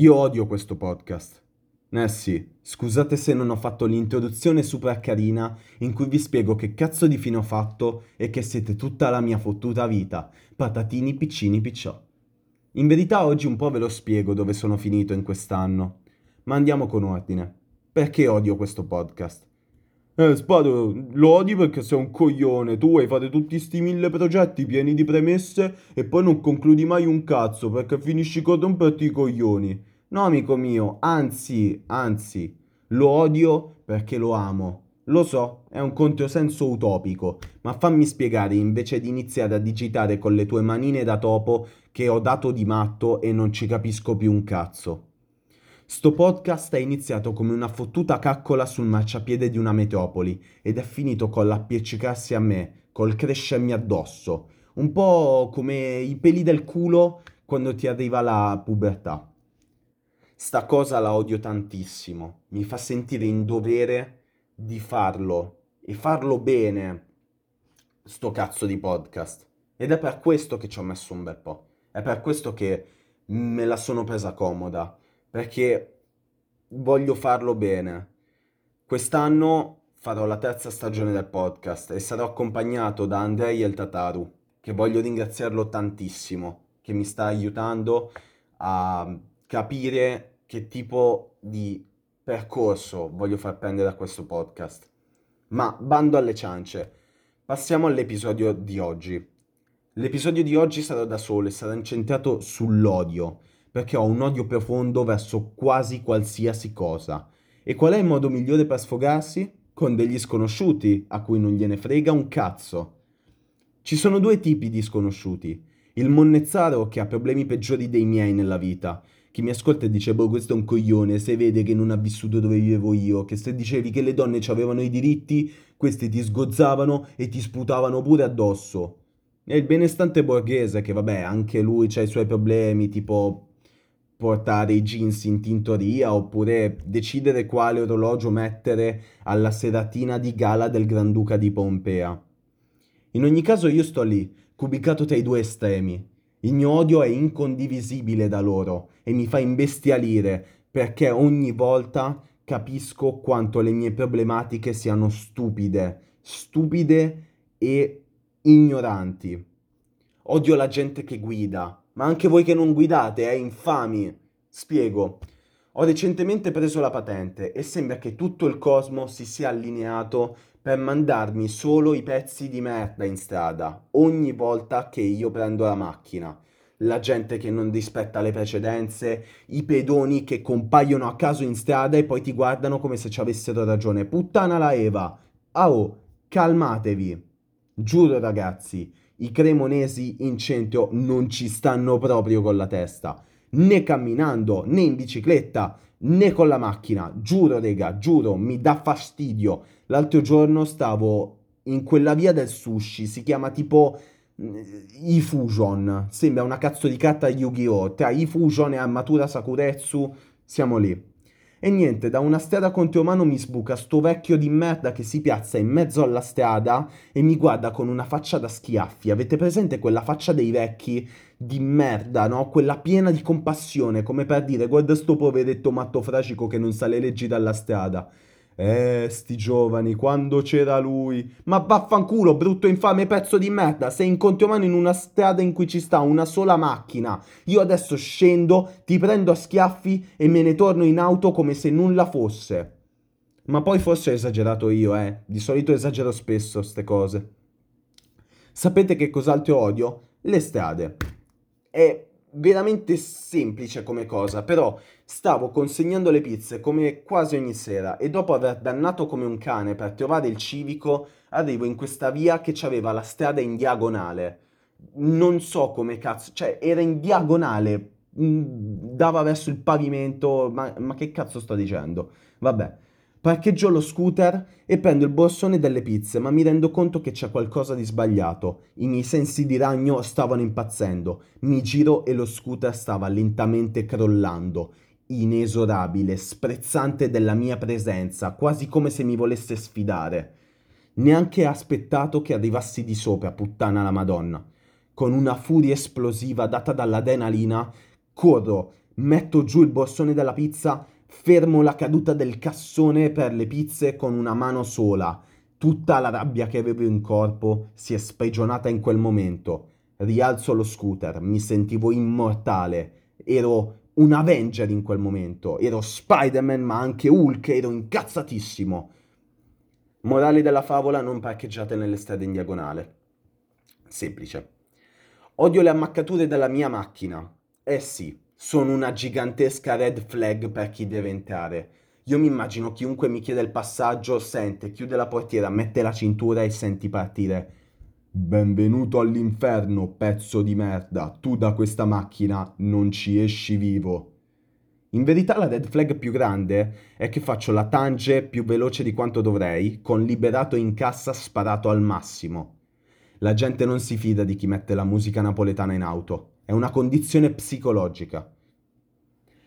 Io odio questo podcast. Eh sì, scusate se non ho fatto l'introduzione super carina in cui vi spiego che cazzo di fine ho fatto e che siete tutta la mia fottuta vita, patatini piccini picciò. In verità oggi un po' ve lo spiego dove sono finito in quest'anno, ma andiamo con ordine. Perché odio questo podcast? Eh, Spado, lo odi perché sei un coglione. Tu vuoi fare tutti sti mille progetti pieni di premesse e poi non concludi mai un cazzo perché finisci con romperti i coglioni. No, amico mio, anzi, anzi, lo odio perché lo amo. Lo so, è un controsenso utopico, ma fammi spiegare invece di iniziare a digitare con le tue manine da topo che ho dato di matto e non ci capisco più un cazzo. Sto podcast è iniziato come una fottuta caccola sul marciapiede di una metropoli ed è finito con l'appiccicarsi a me, col crescermi addosso, un po' come i peli del culo quando ti arriva la pubertà. Sta cosa la odio tantissimo, mi fa sentire in dovere di farlo e farlo bene, sto cazzo di podcast. Ed è per questo che ci ho messo un bel po', è per questo che me la sono presa comoda, perché voglio farlo bene. Quest'anno farò la terza stagione del podcast e sarò accompagnato da Andrei El Tataru, che voglio ringraziarlo tantissimo, che mi sta aiutando a capire che tipo di percorso voglio far prendere a questo podcast. Ma bando alle ciance, passiamo all'episodio di oggi. L'episodio di oggi sarà da solo e sarà incentrato sull'odio, perché ho un odio profondo verso quasi qualsiasi cosa. E qual è il modo migliore per sfogarsi? Con degli sconosciuti, a cui non gliene frega un cazzo. Ci sono due tipi di sconosciuti. Il monnezzaro che ha problemi peggiori dei miei nella vita chi mi ascolta e dice, boh, questo è un coglione, se vede che non ha vissuto dove vivevo io, che se dicevi che le donne avevano i diritti, questi ti sgozzavano e ti sputavano pure addosso. E il benestante borghese, che vabbè, anche lui ha i suoi problemi, tipo portare i jeans in tintoria oppure decidere quale orologio mettere alla seratina di gala del Granduca di Pompea. In ogni caso io sto lì, cubicato tra i due estremi, il mio odio è incondivisibile da loro e mi fa imbestialire perché ogni volta capisco quanto le mie problematiche siano stupide, stupide e ignoranti. Odio la gente che guida, ma anche voi che non guidate, è eh, infami. Spiego. Ho recentemente preso la patente e sembra che tutto il cosmo si sia allineato per mandarmi solo i pezzi di merda in strada ogni volta che io prendo la macchina. La gente che non rispetta le precedenze, i pedoni che compaiono a caso in strada e poi ti guardano come se ci avessero ragione. Puttana la Eva! Ah oh, calmatevi! Giuro ragazzi, i cremonesi in centro non ci stanno proprio con la testa né camminando, né in bicicletta, né con la macchina. Giuro, rega, giuro, mi dà fastidio. L'altro giorno stavo in quella via del sushi, si chiama tipo mm, Ifusion. Sembra una cazzo di carta Yu-Gi-Oh! Tra Ifusion e Armatura Sakuretsu siamo lì. E niente, da una strada contromano mi sbuca sto vecchio di merda che si piazza in mezzo alla strada e mi guarda con una faccia da schiaffi. Avete presente quella faccia dei vecchi di merda, no? Quella piena di compassione, come per dire, guarda sto poveretto matto fracico che non sa le leggi dalla strada. Eh, sti giovani, quando c'era lui. Ma vaffanculo, brutto infame pezzo di merda. Sei in contromano in una strada in cui ci sta una sola macchina. Io adesso scendo, ti prendo a schiaffi e me ne torno in auto come se nulla fosse. Ma poi forse ho esagerato io, eh. Di solito esagero spesso ste cose. Sapete che cos'altro odio? Le strade. E veramente semplice come cosa, però stavo consegnando le pizze come quasi ogni sera e dopo aver dannato come un cane per trovare il civico, arrivo in questa via che aveva la strada in diagonale. Non so come cazzo, cioè era in diagonale, mm, dava verso il pavimento, ma, ma che cazzo sto dicendo? Vabbè. Parcheggio lo scooter e prendo il borsone delle pizze, ma mi rendo conto che c'è qualcosa di sbagliato. I miei sensi di ragno stavano impazzendo. Mi giro e lo scooter stava lentamente crollando. Inesorabile, sprezzante della mia presenza, quasi come se mi volesse sfidare. Neanche aspettato che arrivassi di sopra, puttana la Madonna. Con una furia esplosiva data dall'adrenalina, corro metto giù il borsone della pizza, fermo la caduta del cassone per le pizze con una mano sola. Tutta la rabbia che avevo in corpo si è sprigionata in quel momento. Rialzo lo scooter, mi sentivo immortale. Ero un Avenger in quel momento. Ero Spider-Man, ma anche Hulk, ero incazzatissimo. Morale della favola, non parcheggiate nelle strade in diagonale. Semplice. Odio le ammaccature della mia macchina. Eh sì, sono una gigantesca red flag per chi deve entrare. Io mi immagino chiunque mi chiede il passaggio, sente, chiude la portiera, mette la cintura e senti partire. Benvenuto all'inferno, pezzo di merda. Tu da questa macchina non ci esci vivo. In verità la red flag più grande è che faccio la tange più veloce di quanto dovrei, con liberato in cassa sparato al massimo. La gente non si fida di chi mette la musica napoletana in auto. È una condizione psicologica.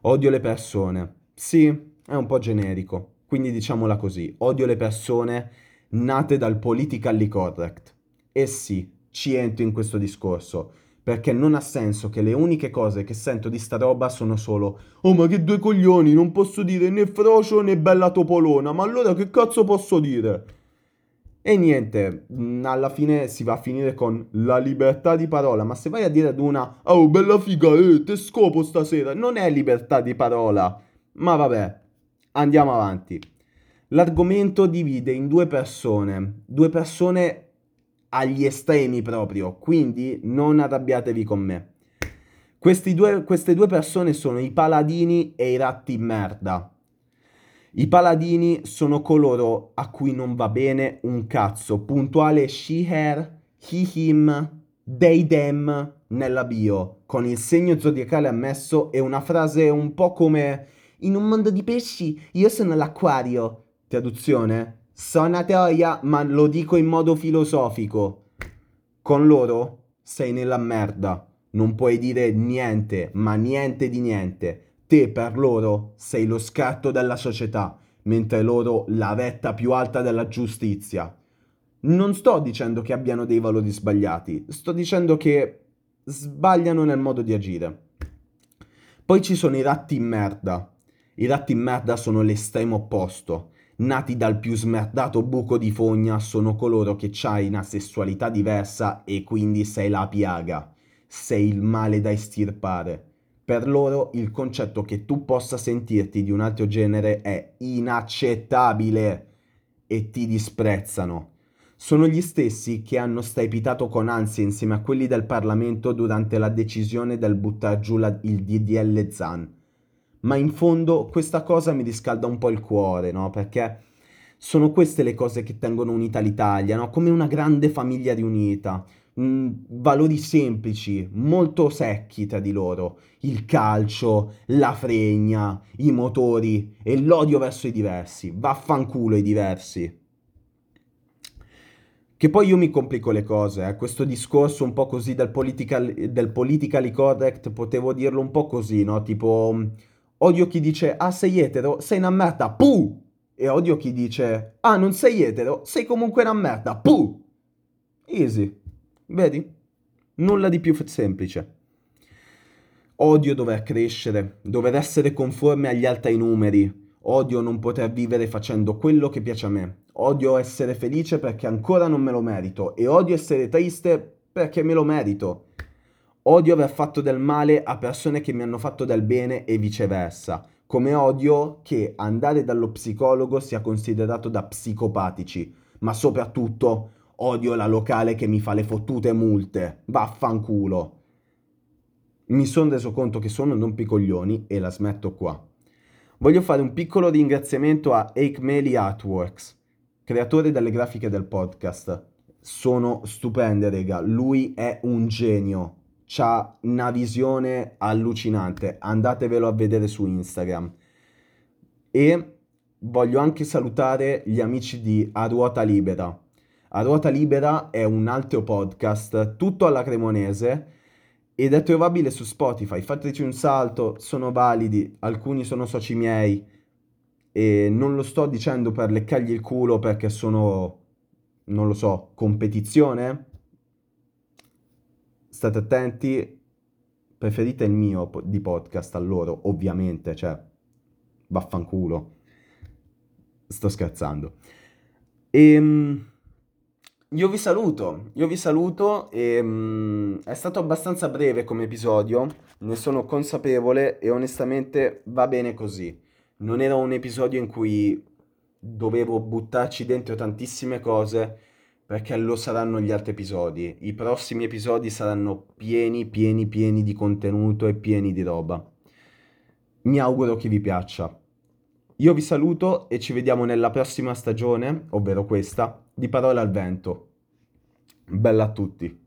Odio le persone. Sì, è un po' generico, quindi diciamola così. Odio le persone nate dal politically correct. E sì, ci entro in questo discorso perché non ha senso che le uniche cose che sento di sta roba sono solo Oh ma che due coglioni, non posso dire né frocio né bella topolona, ma allora che cazzo posso dire? E niente, mm, alla fine si va a finire con la libertà di parola, ma se vai a dire ad una Oh bella figa, eh, te scopo stasera, non è libertà di parola. Ma vabbè, andiamo avanti. L'argomento divide in due persone, due persone agli estremi proprio, quindi non arrabbiatevi con me. Due, queste due persone sono i paladini e i ratti merda. I paladini sono coloro a cui non va bene un cazzo. Puntuale she, her, he, him, they, them nella bio, con il segno zodiacale ammesso e una frase un po' come in un mondo di pesci io sono l'acquario. Traduzione? So una teoria, ma lo dico in modo filosofico. Con loro sei nella merda. Non puoi dire niente, ma niente di niente. Te per loro sei lo scatto della società, mentre loro la vetta più alta della giustizia. Non sto dicendo che abbiano dei valori sbagliati, sto dicendo che sbagliano nel modo di agire. Poi ci sono i ratti in merda. I ratti in merda sono l'estremo opposto nati dal più smerdato buco di fogna sono coloro che c'hai una sessualità diversa e quindi sei la piaga, sei il male da estirpare. Per loro il concetto che tu possa sentirti di un altro genere è inaccettabile e ti disprezzano. Sono gli stessi che hanno strepitato con ansia insieme a quelli del Parlamento durante la decisione del buttar giù la, il DDL Zan ma in fondo questa cosa mi riscalda un po' il cuore, no? Perché sono queste le cose che tengono unita l'Italia, no? Come una grande famiglia riunita. Mm, valori semplici, molto secchi tra di loro. Il calcio, la fregna, i motori e l'odio verso i diversi. Vaffanculo i diversi. Che poi io mi complico le cose, eh. questo discorso un po' così del, political, del politically correct, potevo dirlo un po' così, no? Tipo Odio chi dice, ah sei etero, sei una merda, puh! E odio chi dice, ah non sei etero, sei comunque una merda, puh! Easy. Vedi? Nulla di più semplice. Odio dover crescere, dover essere conforme agli altri numeri. Odio non poter vivere facendo quello che piace a me. Odio essere felice perché ancora non me lo merito. E odio essere triste perché me lo merito. Odio aver fatto del male a persone che mi hanno fatto del bene e viceversa. Come odio che andare dallo psicologo sia considerato da psicopatici. Ma soprattutto odio la locale che mi fa le fottute multe. Vaffanculo. Mi sono reso conto che sono rompicoglioni e la smetto qua. Voglio fare un piccolo ringraziamento a Aikmeli Artworks, creatore delle grafiche del podcast. Sono stupende, rega. Lui è un genio ha una visione allucinante, andatevelo a vedere su Instagram. E voglio anche salutare gli amici di A Ruota Libera. A Ruota Libera è un altro podcast tutto alla cremonese ed è trovabile su Spotify. Fateci un salto, sono validi, alcuni sono soci miei e non lo sto dicendo per leccargli il culo perché sono, non lo so, competizione? state attenti, Preferite il mio di podcast a loro, ovviamente, cioè, vaffanculo. Sto scherzando. Ehm, io vi saluto, io vi saluto e mm, è stato abbastanza breve come episodio, ne sono consapevole e onestamente va bene così. Non era un episodio in cui dovevo buttarci dentro tantissime cose perché lo saranno gli altri episodi. I prossimi episodi saranno pieni, pieni, pieni di contenuto e pieni di roba. Mi auguro che vi piaccia. Io vi saluto e ci vediamo nella prossima stagione, ovvero questa, di Parole al Vento. Bella a tutti.